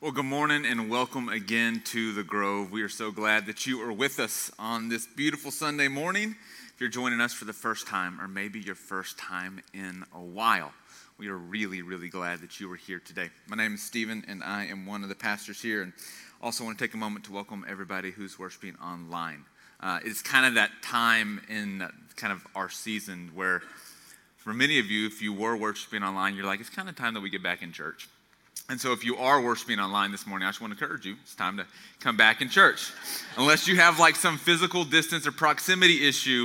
Well, good morning and welcome again to the Grove. We are so glad that you are with us on this beautiful Sunday morning. If you're joining us for the first time, or maybe your first time in a while, we are really, really glad that you are here today. My name is Stephen, and I am one of the pastors here. And also want to take a moment to welcome everybody who's worshiping online. Uh, it's kind of that time in kind of our season where, for many of you, if you were worshiping online, you're like, it's kind of time that we get back in church. And so, if you are worshiping online this morning, I just want to encourage you it's time to come back in church. Unless you have like some physical distance or proximity issue,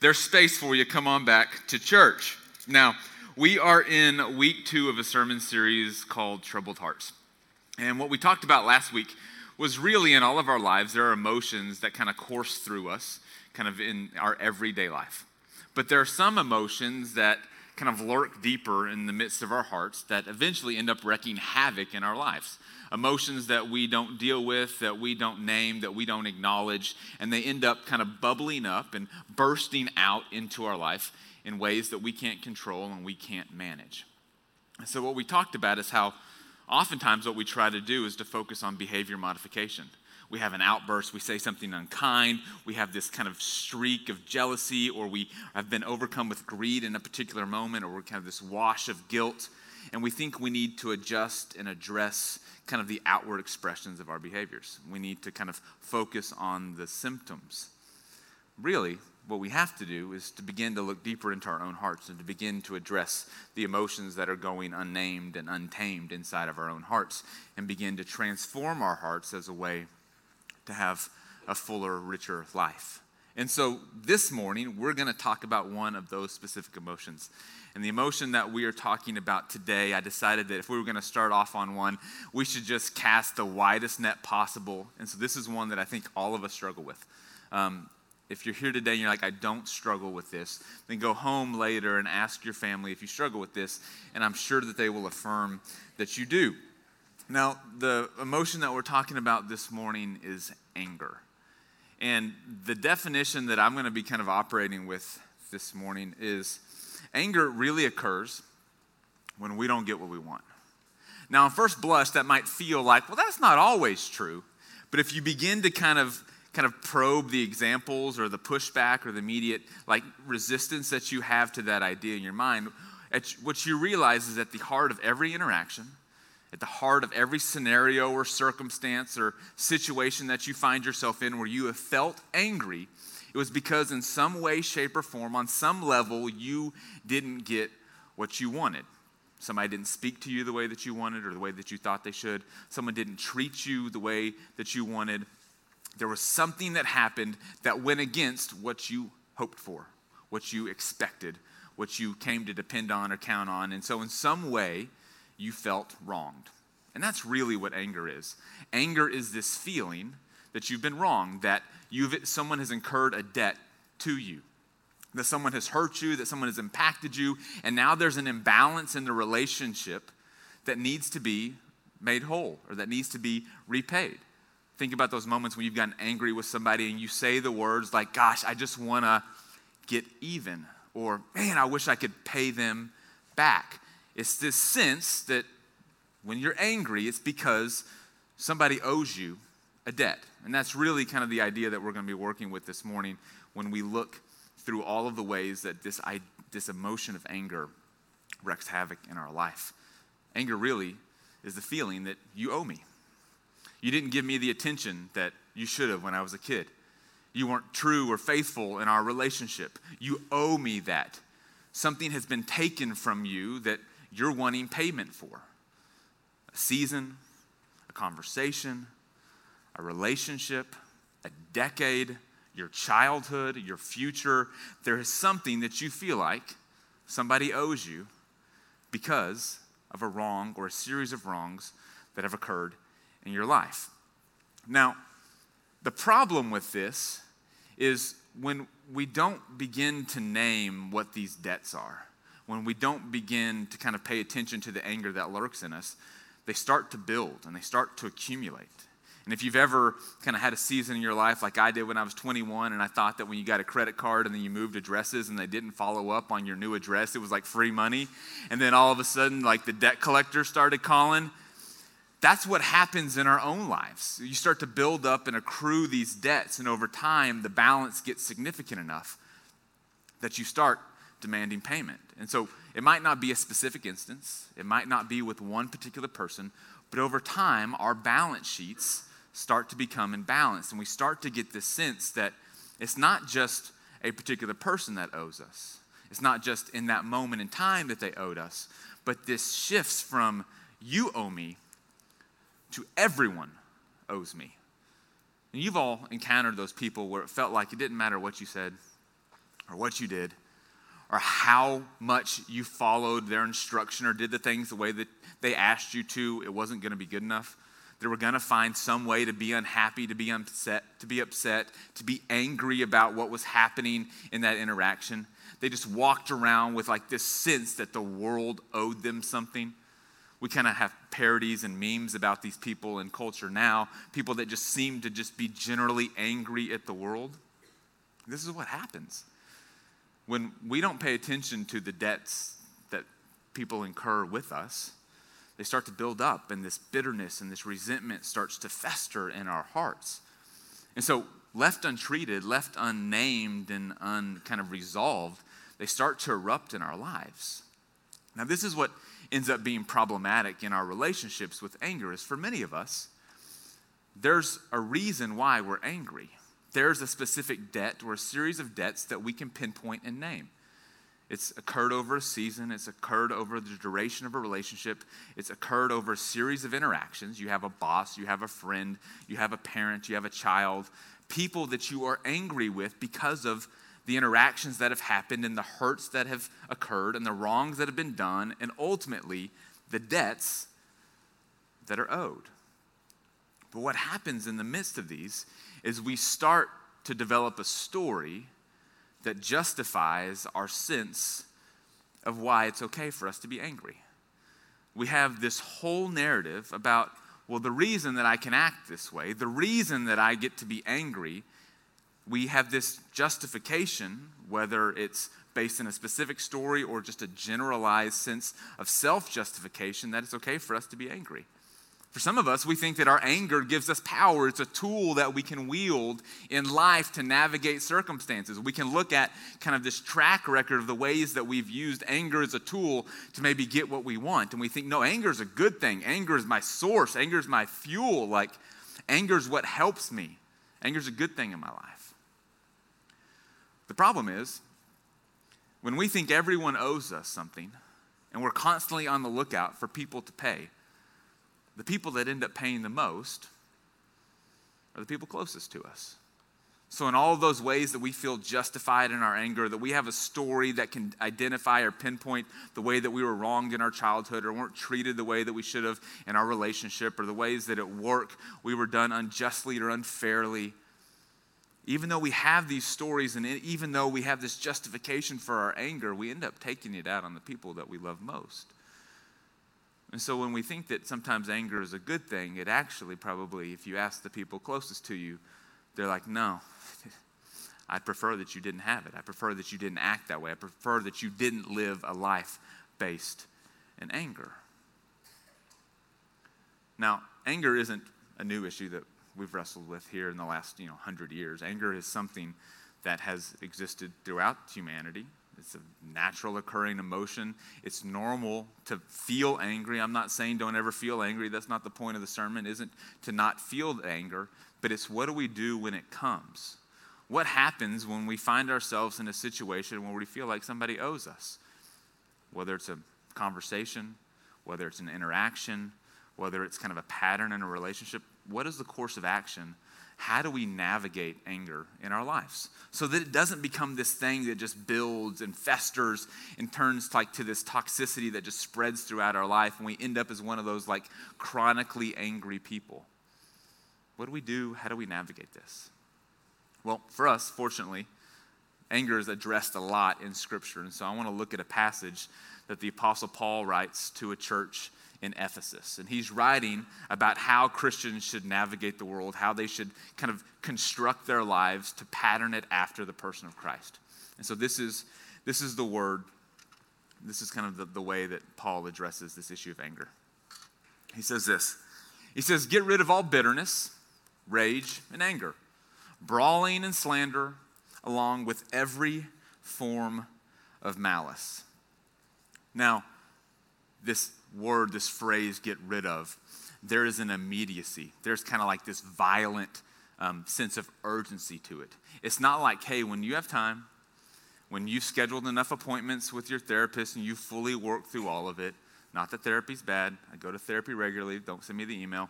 there's space for you. Come on back to church. Now, we are in week two of a sermon series called Troubled Hearts. And what we talked about last week was really in all of our lives, there are emotions that kind of course through us, kind of in our everyday life. But there are some emotions that kind of lurk deeper in the midst of our hearts that eventually end up wreaking havoc in our lives. Emotions that we don't deal with, that we don't name, that we don't acknowledge, and they end up kind of bubbling up and bursting out into our life in ways that we can't control and we can't manage. So, what we talked about is how oftentimes what we try to do is to focus on behavior modification we have an outburst, we say something unkind, we have this kind of streak of jealousy, or we have been overcome with greed in a particular moment, or we have this wash of guilt, and we think we need to adjust and address kind of the outward expressions of our behaviors. We need to kind of focus on the symptoms. Really, what we have to do is to begin to look deeper into our own hearts and to begin to address the emotions that are going unnamed and untamed inside of our own hearts and begin to transform our hearts as a way to have a fuller, richer life. And so this morning, we're going to talk about one of those specific emotions. And the emotion that we are talking about today, I decided that if we were going to start off on one, we should just cast the widest net possible. And so this is one that I think all of us struggle with. Um, if you're here today and you're like, I don't struggle with this, then go home later and ask your family if you struggle with this, and I'm sure that they will affirm that you do. Now, the emotion that we're talking about this morning is anger. And the definition that I'm going to be kind of operating with this morning is anger really occurs when we don't get what we want. Now, on first blush, that might feel like, well, that's not always true. But if you begin to kind of kind of probe the examples or the pushback or the immediate like resistance that you have to that idea in your mind, what you realize is at the heart of every interaction, at the heart of every scenario or circumstance or situation that you find yourself in where you have felt angry, it was because in some way, shape, or form, on some level, you didn't get what you wanted. Somebody didn't speak to you the way that you wanted or the way that you thought they should. Someone didn't treat you the way that you wanted. There was something that happened that went against what you hoped for, what you expected, what you came to depend on or count on. And so, in some way, you felt wronged. And that's really what anger is. Anger is this feeling that you've been wronged, that you've, someone has incurred a debt to you, that someone has hurt you, that someone has impacted you, and now there's an imbalance in the relationship that needs to be made whole or that needs to be repaid. Think about those moments when you've gotten angry with somebody and you say the words like, Gosh, I just want to get even, or Man, I wish I could pay them back. It's this sense that when you're angry, it's because somebody owes you a debt. And that's really kind of the idea that we're going to be working with this morning when we look through all of the ways that this, this emotion of anger wreaks havoc in our life. Anger really is the feeling that you owe me. You didn't give me the attention that you should have when I was a kid. You weren't true or faithful in our relationship. You owe me that. Something has been taken from you that you're wanting payment for a season, a conversation, a relationship, a decade, your childhood, your future. There is something that you feel like somebody owes you because of a wrong or a series of wrongs that have occurred in your life. Now, the problem with this is when we don't begin to name what these debts are when we don't begin to kind of pay attention to the anger that lurks in us, they start to build and they start to accumulate. And if you've ever kind of had a season in your life like I did when I was 21, and I thought that when you got a credit card and then you moved addresses and they didn't follow up on your new address, it was like free money. And then all of a sudden, like the debt collector started calling. that's what happens in our own lives. You start to build up and accrue these debts, and over time, the balance gets significant enough that you start demanding payment. And so it might not be a specific instance, it might not be with one particular person, but over time, our balance sheets start to become imbalanced, and we start to get this sense that it's not just a particular person that owes us. It's not just in that moment in time that they owed us, but this shifts from you owe me to everyone owes me. And you've all encountered those people where it felt like it didn't matter what you said or what you did or how much you followed their instruction or did the things the way that they asked you to, it wasn't going to be good enough. They were going to find some way to be unhappy, to be upset, to be upset, to be angry about what was happening in that interaction. They just walked around with like this sense that the world owed them something. We kind of have parodies and memes about these people in culture now, people that just seem to just be generally angry at the world. This is what happens when we don't pay attention to the debts that people incur with us they start to build up, and this bitterness and this resentment starts to fester in our hearts. And so, left untreated, left unnamed, and un kind of resolved, they start to erupt in our lives. Now, this is what ends up being problematic in our relationships with anger is for many of us, there's a reason why we're angry. There's a specific debt or a series of debts that we can pinpoint and name. It's occurred over a season, it's occurred over the duration of a relationship, it's occurred over a series of interactions. You have a boss, you have a friend, you have a parent, you have a child, people that you are angry with because of the interactions that have happened and the hurts that have occurred and the wrongs that have been done, and ultimately the debts that are owed. But what happens in the midst of these is we start to develop a story that justifies our sense of why it's okay for us to be angry. We have this whole narrative about, well, the reason that I can act this way, the reason that I get to be angry, we have this justification, whether it's based in a specific story or just a generalized sense of self justification, that it's okay for us to be angry. For some of us, we think that our anger gives us power. It's a tool that we can wield in life to navigate circumstances. We can look at kind of this track record of the ways that we've used anger as a tool to maybe get what we want. And we think, no, anger is a good thing. Anger is my source. Anger is my fuel. Like, anger is what helps me. Anger is a good thing in my life. The problem is, when we think everyone owes us something, and we're constantly on the lookout for people to pay, the people that end up paying the most are the people closest to us. So, in all of those ways that we feel justified in our anger, that we have a story that can identify or pinpoint the way that we were wronged in our childhood or weren't treated the way that we should have in our relationship or the ways that at work we were done unjustly or unfairly, even though we have these stories and even though we have this justification for our anger, we end up taking it out on the people that we love most. And so when we think that sometimes anger is a good thing, it actually probably, if you ask the people closest to you, they're like, no, I prefer that you didn't have it. I prefer that you didn't act that way. I prefer that you didn't live a life based in anger. Now, anger isn't a new issue that we've wrestled with here in the last you know, 100 years. Anger is something that has existed throughout humanity. It's a natural occurring emotion. It's normal to feel angry. I'm not saying don't ever feel angry. That's not the point of the sermon, isn't to not feel the anger, but it's what do we do when it comes? What happens when we find ourselves in a situation where we feel like somebody owes us? Whether it's a conversation, whether it's an interaction, whether it's kind of a pattern in a relationship, what is the course of action how do we navigate anger in our lives? So that it doesn't become this thing that just builds and festers and turns like to this toxicity that just spreads throughout our life and we end up as one of those like chronically angry people. What do we do? How do we navigate this? Well for us fortunately anger is addressed a lot in scripture and so i want to look at a passage that the apostle paul writes to a church in Ephesus. And he's writing about how Christians should navigate the world, how they should kind of construct their lives to pattern it after the person of Christ. And so this is, this is the word, this is kind of the, the way that Paul addresses this issue of anger. He says this He says, Get rid of all bitterness, rage, and anger, brawling and slander, along with every form of malice. Now, this word, this phrase, get rid of, there is an immediacy. There's kind of like this violent um, sense of urgency to it. It's not like, hey, when you have time, when you've scheduled enough appointments with your therapist and you fully work through all of it, not that therapy's bad. I go to therapy regularly. Don't send me the email.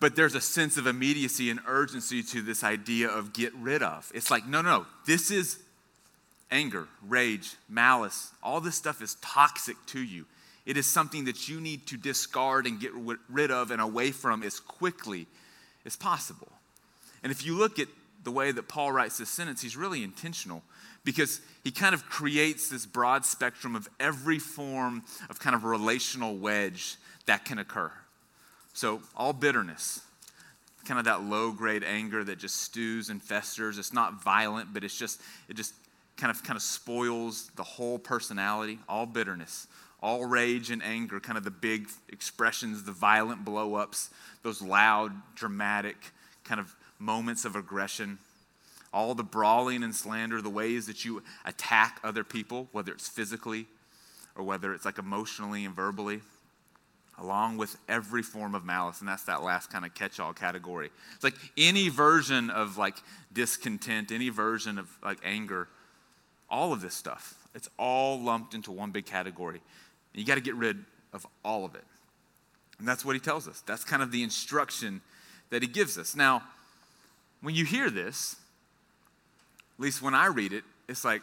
But there's a sense of immediacy and urgency to this idea of get rid of. It's like, no, no, this is anger, rage, malice. All this stuff is toxic to you. It is something that you need to discard and get rid of and away from as quickly as possible. And if you look at the way that Paul writes this sentence, he's really intentional because he kind of creates this broad spectrum of every form of kind of relational wedge that can occur. So, all bitterness, kind of that low grade anger that just stews and festers. It's not violent, but it's just, it just kind of kind of spoils the whole personality. All bitterness, all rage and anger, kind of the big expressions, the violent blow ups, those loud, dramatic kind of moments of aggression, all the brawling and slander, the ways that you attack other people, whether it's physically or whether it's like emotionally and verbally, along with every form of malice. And that's that last kind of catch all category. It's like any version of like discontent, any version of like anger, all of this stuff. It's all lumped into one big category. And you got to get rid of all of it. And that's what he tells us. That's kind of the instruction that he gives us. Now, when you hear this, at least when I read it, it's like,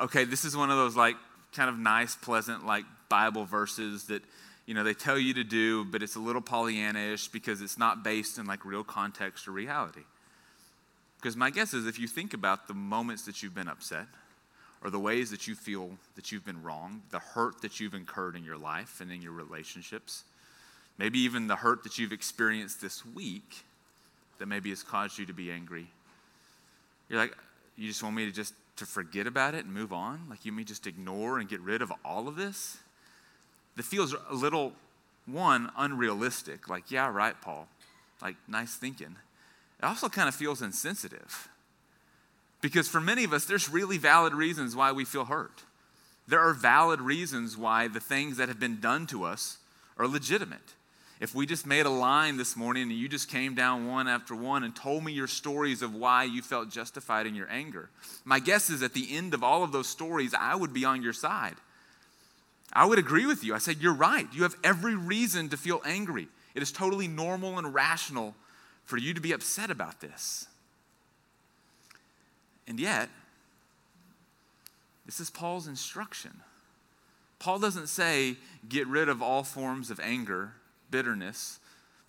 okay, this is one of those like kind of nice, pleasant, like Bible verses that, you know, they tell you to do, but it's a little Pollyanna-ish because it's not based in like real context or reality. Because my guess is if you think about the moments that you've been upset, or the ways that you feel that you've been wrong, the hurt that you've incurred in your life and in your relationships, maybe even the hurt that you've experienced this week that maybe has caused you to be angry. You're like, you just want me to just to forget about it and move on? Like you may just ignore and get rid of all of this? That feels a little, one, unrealistic. Like, yeah, right, Paul. Like, nice thinking. It also kind of feels insensitive. Because for many of us, there's really valid reasons why we feel hurt. There are valid reasons why the things that have been done to us are legitimate. If we just made a line this morning and you just came down one after one and told me your stories of why you felt justified in your anger, my guess is at the end of all of those stories, I would be on your side. I would agree with you. I said, You're right. You have every reason to feel angry. It is totally normal and rational for you to be upset about this. And yet, this is Paul's instruction. Paul doesn't say, get rid of all forms of anger bitterness,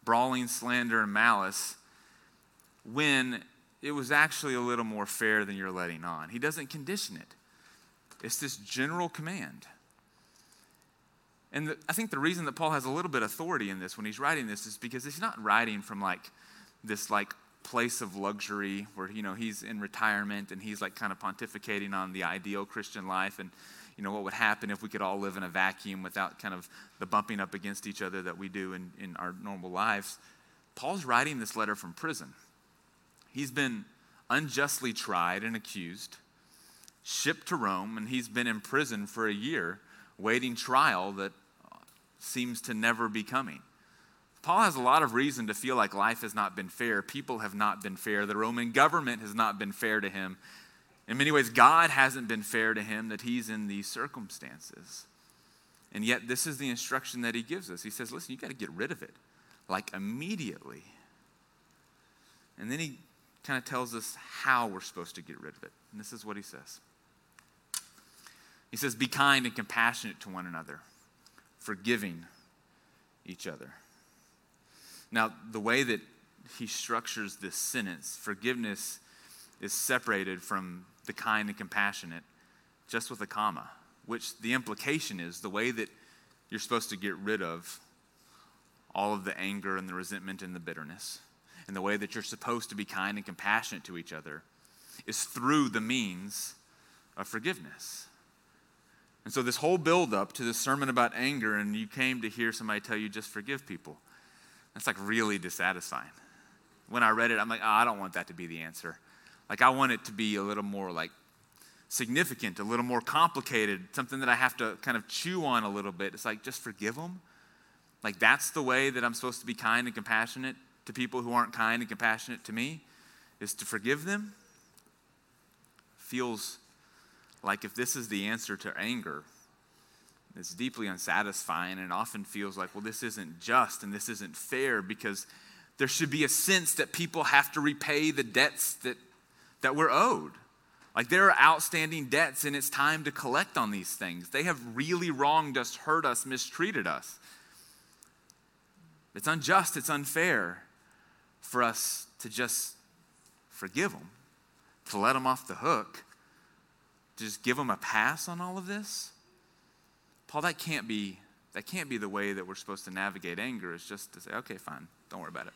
brawling, slander, and malice when it was actually a little more fair than you're letting on. He doesn't condition it, it's this general command. And the, I think the reason that Paul has a little bit of authority in this when he's writing this is because he's not writing from like this like place of luxury where you know he's in retirement and he's like kind of pontificating on the ideal Christian life and you know, what would happen if we could all live in a vacuum without kind of the bumping up against each other that we do in, in our normal lives. Paul's writing this letter from prison. He's been unjustly tried and accused, shipped to Rome, and he's been in prison for a year waiting trial that seems to never be coming. Paul has a lot of reason to feel like life has not been fair. People have not been fair. The Roman government has not been fair to him. In many ways, God hasn't been fair to him that he's in these circumstances. And yet, this is the instruction that he gives us. He says, listen, you got to get rid of it, like immediately. And then he kind of tells us how we're supposed to get rid of it. And this is what he says He says, Be kind and compassionate to one another, forgiving each other. Now, the way that he structures this sentence, forgiveness is separated from the kind and compassionate just with a comma, which the implication is the way that you're supposed to get rid of all of the anger and the resentment and the bitterness, and the way that you're supposed to be kind and compassionate to each other is through the means of forgiveness. And so, this whole build up to this sermon about anger, and you came to hear somebody tell you just forgive people. That's like really dissatisfying. When I read it, I'm like, oh, I don't want that to be the answer. Like, I want it to be a little more like significant, a little more complicated, something that I have to kind of chew on a little bit. It's like, just forgive them. Like, that's the way that I'm supposed to be kind and compassionate to people who aren't kind and compassionate to me, is to forgive them. Feels like if this is the answer to anger, it's deeply unsatisfying and often feels like, well, this isn't just and this isn't fair because there should be a sense that people have to repay the debts that, that we're owed. Like there are outstanding debts, and it's time to collect on these things. They have really wronged us, hurt us, mistreated us. It's unjust, it's unfair for us to just forgive them, to let them off the hook, to just give them a pass on all of this. Paul, that can't be that can't be the way that we're supposed to navigate anger, is just to say, okay, fine, don't worry about it.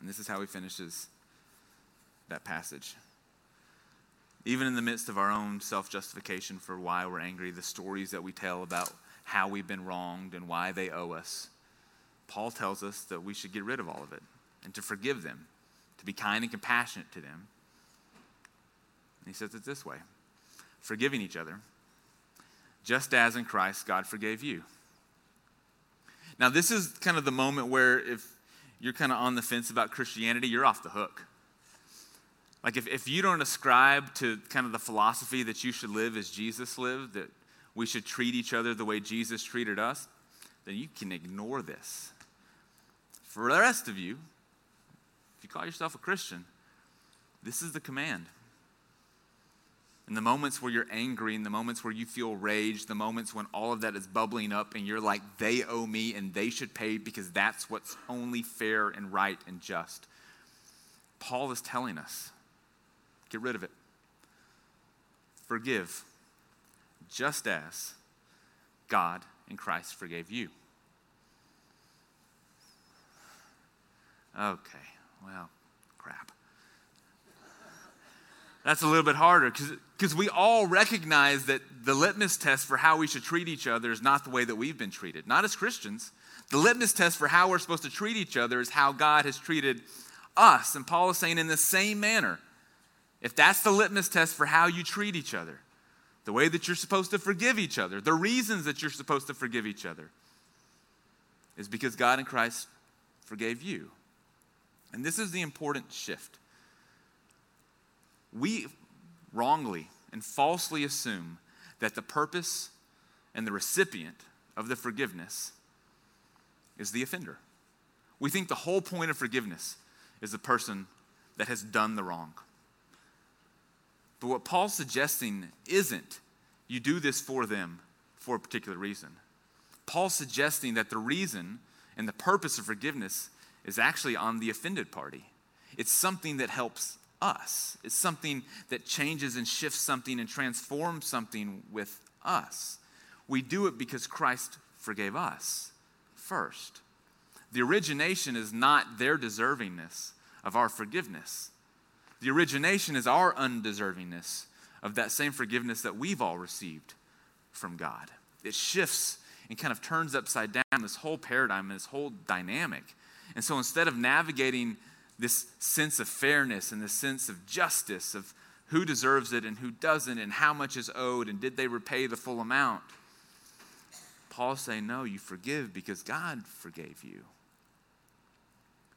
And this is how he finishes that passage. Even in the midst of our own self justification for why we're angry, the stories that we tell about how we've been wronged and why they owe us, Paul tells us that we should get rid of all of it and to forgive them, to be kind and compassionate to them. And he says it this way forgiving each other, just as in Christ God forgave you. Now, this is kind of the moment where if you're kind of on the fence about Christianity, you're off the hook. Like, if, if you don't ascribe to kind of the philosophy that you should live as Jesus lived, that we should treat each other the way Jesus treated us, then you can ignore this. For the rest of you, if you call yourself a Christian, this is the command. In the moments where you're angry, in the moments where you feel rage, the moments when all of that is bubbling up and you're like, they owe me and they should pay because that's what's only fair and right and just. Paul is telling us Get rid of it. Forgive, just as God in Christ forgave you. Okay, well, That's a little bit harder because we all recognize that the litmus test for how we should treat each other is not the way that we've been treated, not as Christians. The litmus test for how we're supposed to treat each other is how God has treated us. And Paul is saying, in the same manner, if that's the litmus test for how you treat each other, the way that you're supposed to forgive each other, the reasons that you're supposed to forgive each other, is because God in Christ forgave you. And this is the important shift. We wrongly and falsely assume that the purpose and the recipient of the forgiveness is the offender. We think the whole point of forgiveness is the person that has done the wrong. But what Paul's suggesting isn't you do this for them for a particular reason. Paul's suggesting that the reason and the purpose of forgiveness is actually on the offended party. It's something that helps us, it's something that changes and shifts something and transforms something with us. We do it because Christ forgave us first. The origination is not their deservingness of our forgiveness. The origination is our undeservingness of that same forgiveness that we've all received from God. It shifts and kind of turns upside down this whole paradigm this whole dynamic. And so instead of navigating this sense of fairness and this sense of justice, of who deserves it and who doesn't, and how much is owed, and did they repay the full amount, Paul's saying, No, you forgive because God forgave you.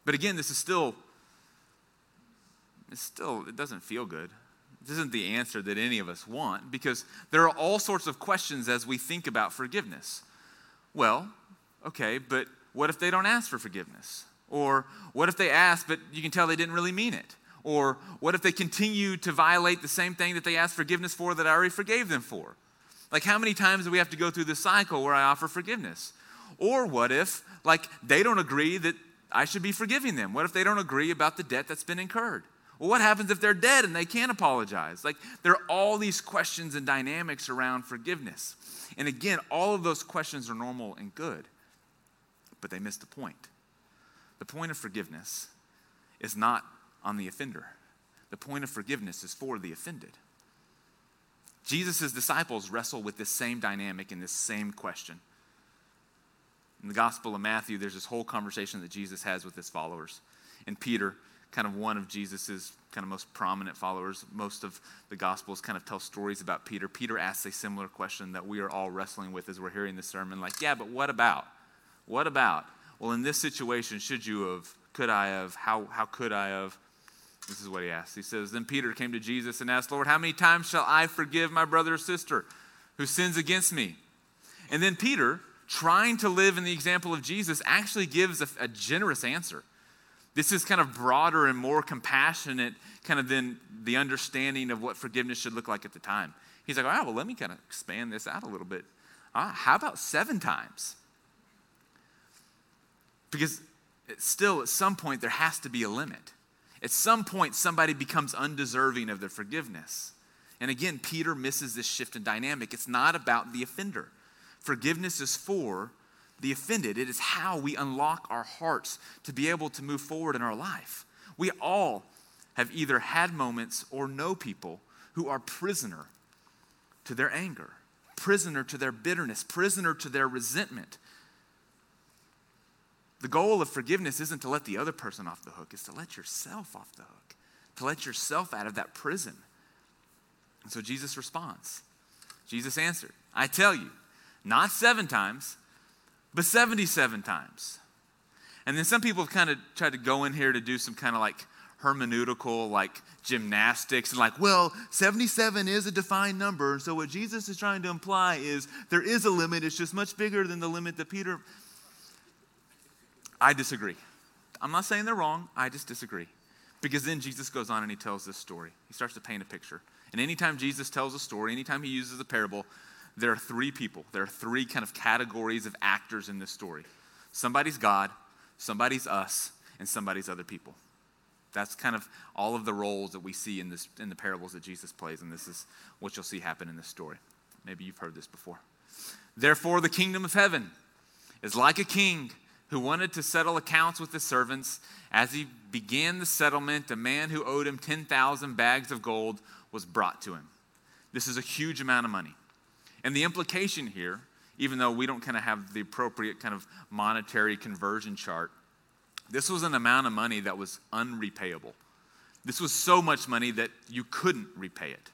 But again, this is still it's still, it doesn't feel good. This isn't the answer that any of us want because there are all sorts of questions as we think about forgiveness. Well, okay, but what if they don't ask for forgiveness? Or what if they ask, but you can tell they didn't really mean it? Or what if they continue to violate the same thing that they asked forgiveness for that I already forgave them for? Like, how many times do we have to go through this cycle where I offer forgiveness? Or what if, like, they don't agree that I should be forgiving them? What if they don't agree about the debt that's been incurred? Well, what happens if they're dead and they can't apologize? Like, there are all these questions and dynamics around forgiveness. And again, all of those questions are normal and good, but they miss the point. The point of forgiveness is not on the offender, the point of forgiveness is for the offended. Jesus' disciples wrestle with this same dynamic and this same question. In the Gospel of Matthew, there's this whole conversation that Jesus has with his followers. And Peter, kind of one of Jesus's kind of most prominent followers, most of the Gospels kind of tell stories about Peter. Peter asks a similar question that we are all wrestling with as we're hearing this sermon like, yeah, but what about? What about? Well, in this situation, should you have? Could I have? How, how could I have? This is what he asks. He says, Then Peter came to Jesus and asked, Lord, how many times shall I forgive my brother or sister who sins against me? And then Peter, trying to live in the example of Jesus, actually gives a, a generous answer. This is kind of broader and more compassionate, kind of than the understanding of what forgiveness should look like at the time. He's like, right, well, let me kind of expand this out a little bit. Ah, how about seven times? Because still, at some point, there has to be a limit. At some point, somebody becomes undeserving of their forgiveness. And again, Peter misses this shift in dynamic. It's not about the offender. Forgiveness is for the offended. It is how we unlock our hearts to be able to move forward in our life. We all have either had moments or know people who are prisoner to their anger, prisoner to their bitterness, prisoner to their resentment. The goal of forgiveness isn't to let the other person off the hook, it's to let yourself off the hook, to let yourself out of that prison. And so Jesus responds. Jesus answered, I tell you, not seven times, but 77 times. And then some people have kind of tried to go in here to do some kind of like hermeneutical, like gymnastics, and like, well, 77 is a defined number. So what Jesus is trying to imply is there is a limit, it's just much bigger than the limit that Peter. I disagree. I'm not saying they're wrong, I just disagree. Because then Jesus goes on and he tells this story. He starts to paint a picture. And anytime Jesus tells a story, anytime he uses a parable, there are three people. There are three kind of categories of actors in this story somebody's God, somebody's us, and somebody's other people. That's kind of all of the roles that we see in, this, in the parables that Jesus plays, and this is what you'll see happen in this story. Maybe you've heard this before. Therefore, the kingdom of heaven is like a king who wanted to settle accounts with his servants. As he began the settlement, a man who owed him 10,000 bags of gold was brought to him. This is a huge amount of money. And the implication here, even though we don't kind of have the appropriate kind of monetary conversion chart, this was an amount of money that was unrepayable. This was so much money that you couldn't repay it.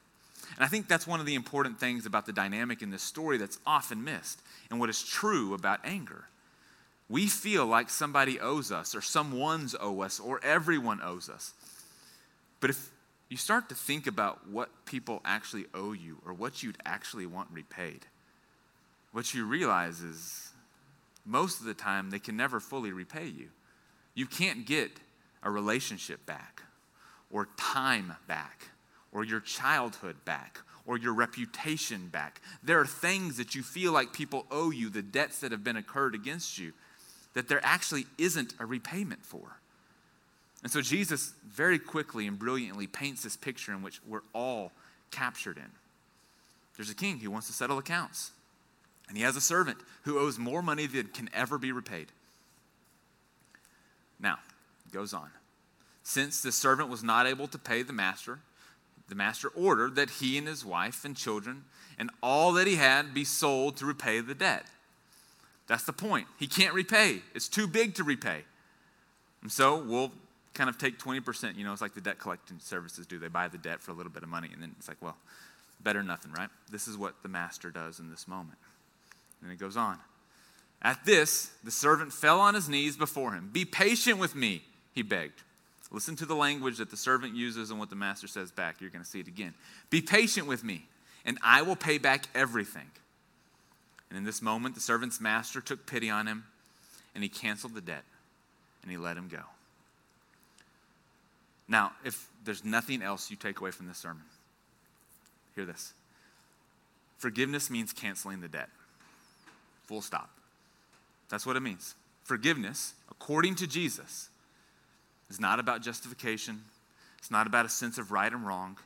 And I think that's one of the important things about the dynamic in this story that's often missed and what is true about anger. We feel like somebody owes us, or someone's owe us, or everyone owes us. But if you start to think about what people actually owe you or what you'd actually want repaid. What you realize is most of the time they can never fully repay you. You can't get a relationship back or time back or your childhood back or your reputation back. There are things that you feel like people owe you, the debts that have been incurred against you, that there actually isn't a repayment for. And so Jesus very quickly and brilliantly paints this picture in which we're all captured in. There's a king who wants to settle accounts, and he has a servant who owes more money than can ever be repaid. Now, goes on. Since the servant was not able to pay the master, the master ordered that he and his wife and children and all that he had be sold to repay the debt. That's the point. He can't repay, it's too big to repay. And so we'll kind of take 20%. You know, it's like the debt collecting services do. They buy the debt for a little bit of money, and then it's like, well, better nothing, right? This is what the master does in this moment. And it goes on. At this, the servant fell on his knees before him. Be patient with me, he begged. Listen to the language that the servant uses and what the master says back. You're going to see it again. Be patient with me, and I will pay back everything. And in this moment, the servant's master took pity on him, and he canceled the debt, and he let him go. Now, if there's nothing else you take away from this sermon, hear this. Forgiveness means canceling the debt. Full stop. That's what it means. Forgiveness, according to Jesus, is not about justification. It's not about a sense of right and wrong.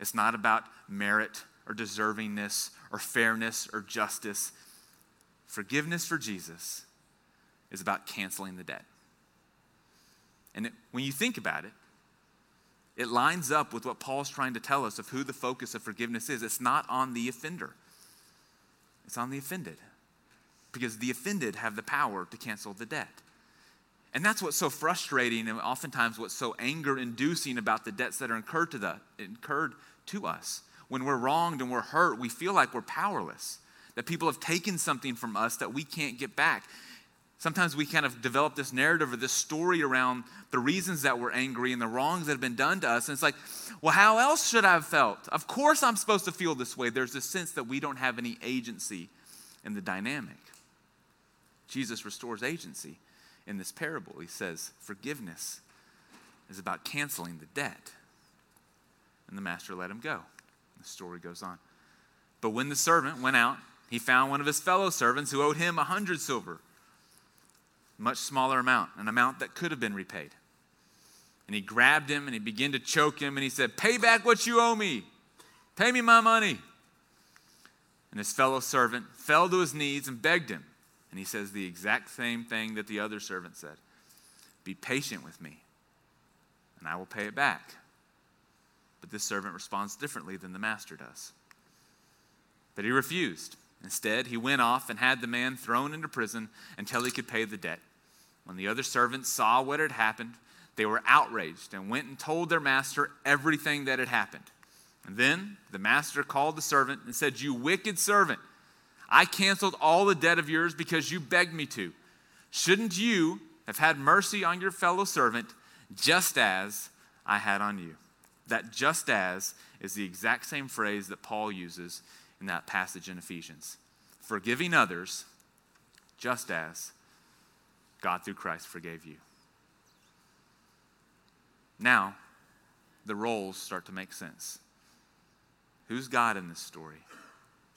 It's not about merit or deservingness or fairness or justice. Forgiveness for Jesus is about canceling the debt. And it, when you think about it, it lines up with what Paul's trying to tell us of who the focus of forgiveness is. It's not on the offender, it's on the offended. Because the offended have the power to cancel the debt. And that's what's so frustrating and oftentimes what's so anger inducing about the debts that are incurred to, the, incurred to us. When we're wronged and we're hurt, we feel like we're powerless, that people have taken something from us that we can't get back. Sometimes we kind of develop this narrative or this story around the reasons that we're angry and the wrongs that have been done to us. And it's like, well, how else should I have felt? Of course I'm supposed to feel this way. There's this sense that we don't have any agency in the dynamic. Jesus restores agency in this parable. He says, forgiveness is about canceling the debt. And the master let him go. The story goes on. But when the servant went out, he found one of his fellow servants who owed him a hundred silver much smaller amount, an amount that could have been repaid. And he grabbed him and he began to choke him and he said, Pay back what you owe me. Pay me my money. And his fellow servant fell to his knees and begged him. And he says the exact same thing that the other servant said Be patient with me, and I will pay it back. But this servant responds differently than the master does. But he refused. Instead, he went off and had the man thrown into prison until he could pay the debt. When the other servants saw what had happened, they were outraged and went and told their master everything that had happened. And then the master called the servant and said, You wicked servant, I canceled all the debt of yours because you begged me to. Shouldn't you have had mercy on your fellow servant just as I had on you? That just as is the exact same phrase that Paul uses in that passage in Ephesians. Forgiving others just as God through Christ forgave you. Now, the roles start to make sense. Who's God in this story?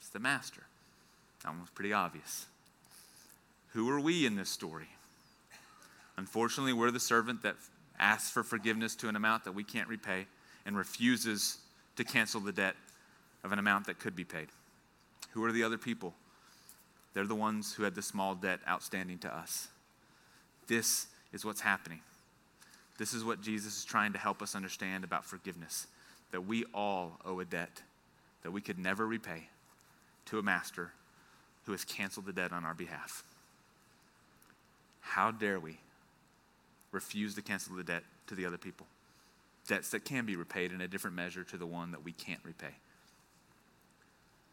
It's the master. That one was pretty obvious. Who are we in this story? Unfortunately, we're the servant that asks for forgiveness to an amount that we can't repay and refuses to cancel the debt of an amount that could be paid. Who are the other people? They're the ones who had the small debt outstanding to us. This is what's happening. This is what Jesus is trying to help us understand about forgiveness that we all owe a debt that we could never repay to a master who has canceled the debt on our behalf. How dare we refuse to cancel the debt to the other people? Debts that can be repaid in a different measure to the one that we can't repay.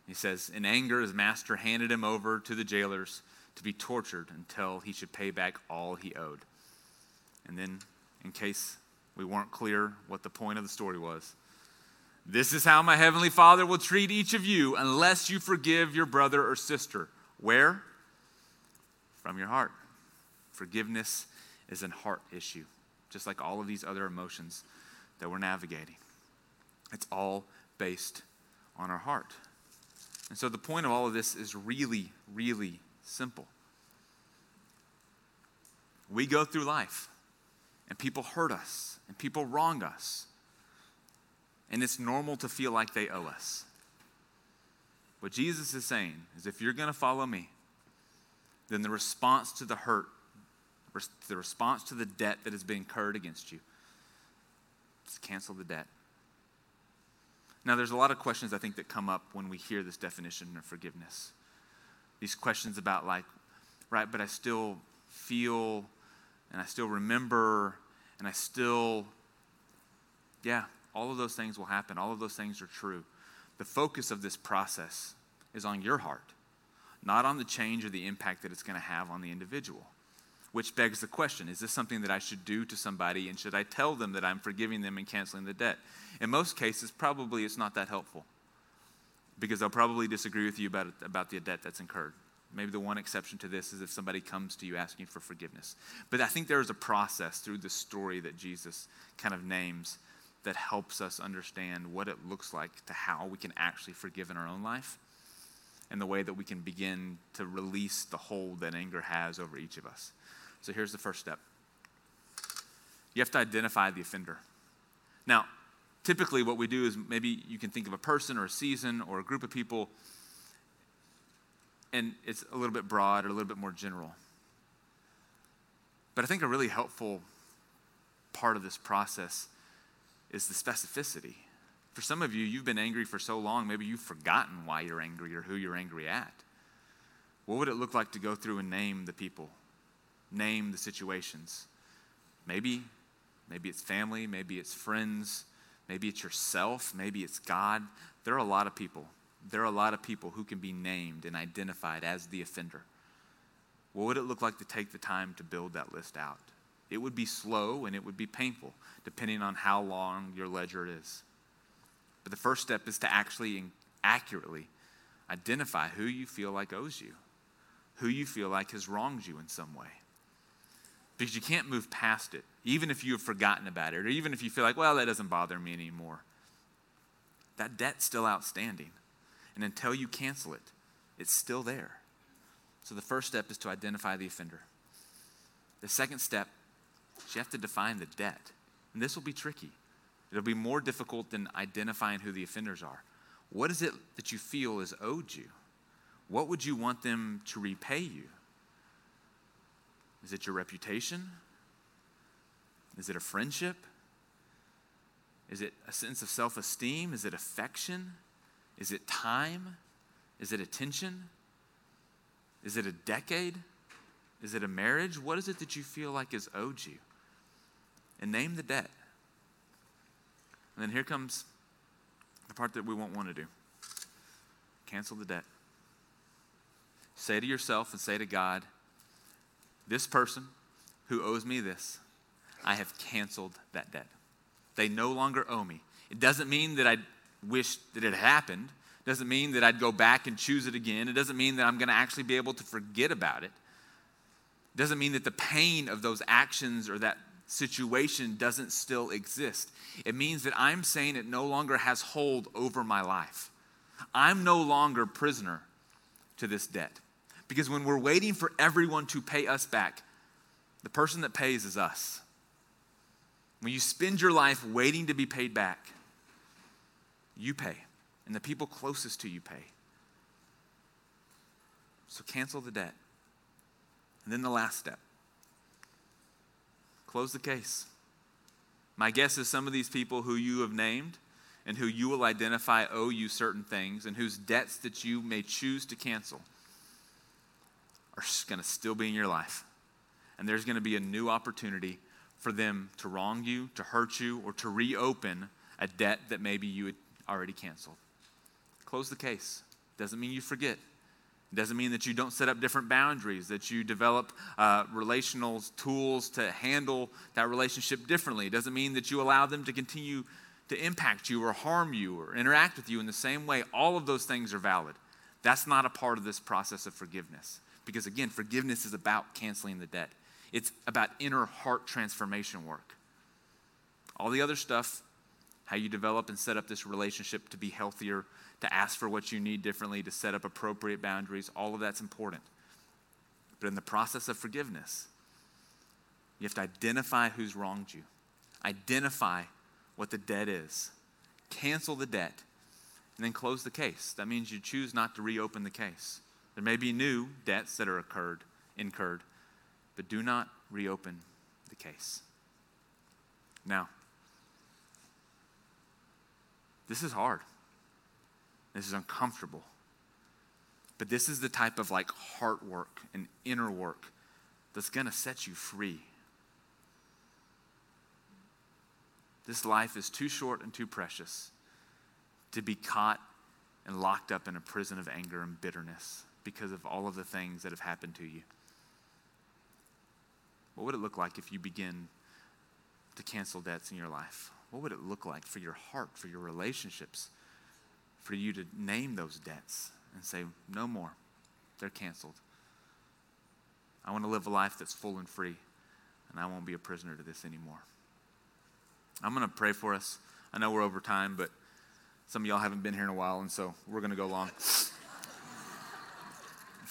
He says, In anger, his master handed him over to the jailers to be tortured until he should pay back all he owed. And then, in case we weren't clear what the point of the story was, this is how my heavenly Father will treat each of you unless you forgive your brother or sister. Where? From your heart. Forgiveness is an heart issue, just like all of these other emotions that we're navigating. It's all based on our heart. And so the point of all of this is really, really simple. We go through life, and people hurt us, and people wrong us. And it's normal to feel like they owe us. What Jesus is saying is if you're going to follow me, then the response to the hurt, the response to the debt that has been incurred against you, is cancel the debt. Now, there's a lot of questions I think that come up when we hear this definition of forgiveness. These questions about, like, right, but I still feel and I still remember and I still, yeah, all of those things will happen. All of those things are true. The focus of this process is on your heart, not on the change or the impact that it's going to have on the individual. Which begs the question is this something that I should do to somebody, and should I tell them that I'm forgiving them and canceling the debt? In most cases, probably it's not that helpful because they'll probably disagree with you about, about the debt that's incurred. Maybe the one exception to this is if somebody comes to you asking for forgiveness. But I think there is a process through the story that Jesus kind of names that helps us understand what it looks like to how we can actually forgive in our own life and the way that we can begin to release the hold that anger has over each of us. So here's the first step you have to identify the offender. Now, typically, what we do is maybe you can think of a person or a season or a group of people, and it's a little bit broad or a little bit more general. But I think a really helpful part of this process is the specificity. For some of you, you've been angry for so long, maybe you've forgotten why you're angry or who you're angry at. What would it look like to go through and name the people, name the situations? Maybe, maybe it's family, maybe it's friends, maybe it's yourself, maybe it's God. There are a lot of people. There are a lot of people who can be named and identified as the offender. What would it look like to take the time to build that list out? It would be slow and it would be painful, depending on how long your ledger is. But the first step is to actually accurately identify who you feel like owes you, who you feel like has wronged you in some way. Because you can't move past it, even if you have forgotten about it, or even if you feel like, well, that doesn't bother me anymore. That debt's still outstanding. And until you cancel it, it's still there. So the first step is to identify the offender. The second step is you have to define the debt. And this will be tricky. It'll be more difficult than identifying who the offenders are. What is it that you feel is owed you? What would you want them to repay you? Is it your reputation? Is it a friendship? Is it a sense of self esteem? Is it affection? Is it time? Is it attention? Is it a decade? Is it a marriage? What is it that you feel like is owed you? And name the debt. And then here comes the part that we won't want to do cancel the debt. Say to yourself and say to God, this person who owes me this, I have canceled that debt. They no longer owe me. It doesn't mean that I wish that it happened. It doesn't mean that I'd go back and choose it again. It doesn't mean that I'm going to actually be able to forget about it. It doesn't mean that the pain of those actions or that situation doesn't still exist. It means that I'm saying it no longer has hold over my life. I'm no longer prisoner to this debt. Because when we're waiting for everyone to pay us back, the person that pays is us. When you spend your life waiting to be paid back, you pay, and the people closest to you pay. So cancel the debt. And then the last step close the case. My guess is some of these people who you have named and who you will identify owe you certain things and whose debts that you may choose to cancel are going to still be in your life. And there's going to be a new opportunity for them to wrong you, to hurt you, or to reopen a debt that maybe you had already canceled. Close the case. Doesn't mean you forget. It doesn't mean that you don't set up different boundaries, that you develop uh, relational tools to handle that relationship differently. It doesn't mean that you allow them to continue to impact you or harm you or interact with you in the same way. All of those things are valid. That's not a part of this process of forgiveness. Because again, forgiveness is about canceling the debt, it's about inner heart transformation work. All the other stuff, how you develop and set up this relationship to be healthier, to ask for what you need differently, to set up appropriate boundaries. All of that's important. But in the process of forgiveness, you have to identify who's wronged you, identify what the debt is, cancel the debt, and then close the case. That means you choose not to reopen the case. There may be new debts that are occurred, incurred, but do not reopen the case. Now, this is hard. This is uncomfortable. But this is the type of like heart work and inner work that's going to set you free. This life is too short and too precious to be caught and locked up in a prison of anger and bitterness because of all of the things that have happened to you. What would it look like if you begin to cancel debts in your life? What would it look like for your heart, for your relationships? for you to name those debts and say, no more. They're canceled. I want to live a life that's full and free, and I won't be a prisoner to this anymore. I'm going to pray for us. I know we're over time, but some of y'all haven't been here in a while, and so we're going to go long.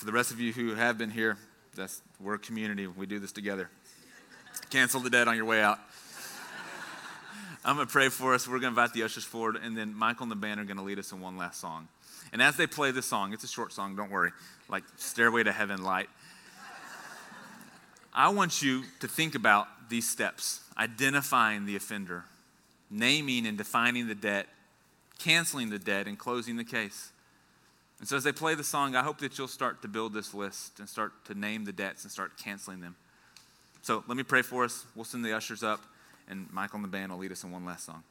For the rest of you who have been here, that's, we're a community. We do this together. Cancel the debt on your way out. I'm going to pray for us. We're going to invite the ushers forward, and then Michael and the band are going to lead us in one last song. And as they play this song, it's a short song, don't worry, like Stairway to Heaven Light. I want you to think about these steps identifying the offender, naming and defining the debt, canceling the debt, and closing the case. And so, as they play the song, I hope that you'll start to build this list and start to name the debts and start canceling them. So, let me pray for us. We'll send the ushers up, and Michael and the band will lead us in one last song.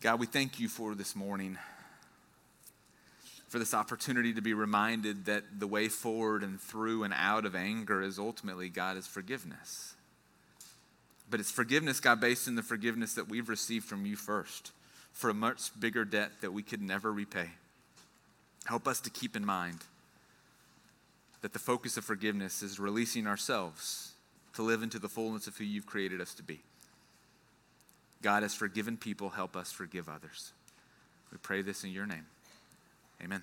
God, we thank you for this morning, for this opportunity to be reminded that the way forward and through and out of anger is ultimately, God, is forgiveness. But it's forgiveness, God, based in the forgiveness that we've received from you first for a much bigger debt that we could never repay. Help us to keep in mind that the focus of forgiveness is releasing ourselves to live into the fullness of who you've created us to be. God, has forgiven people, help us forgive others. We pray this in your name. Amen.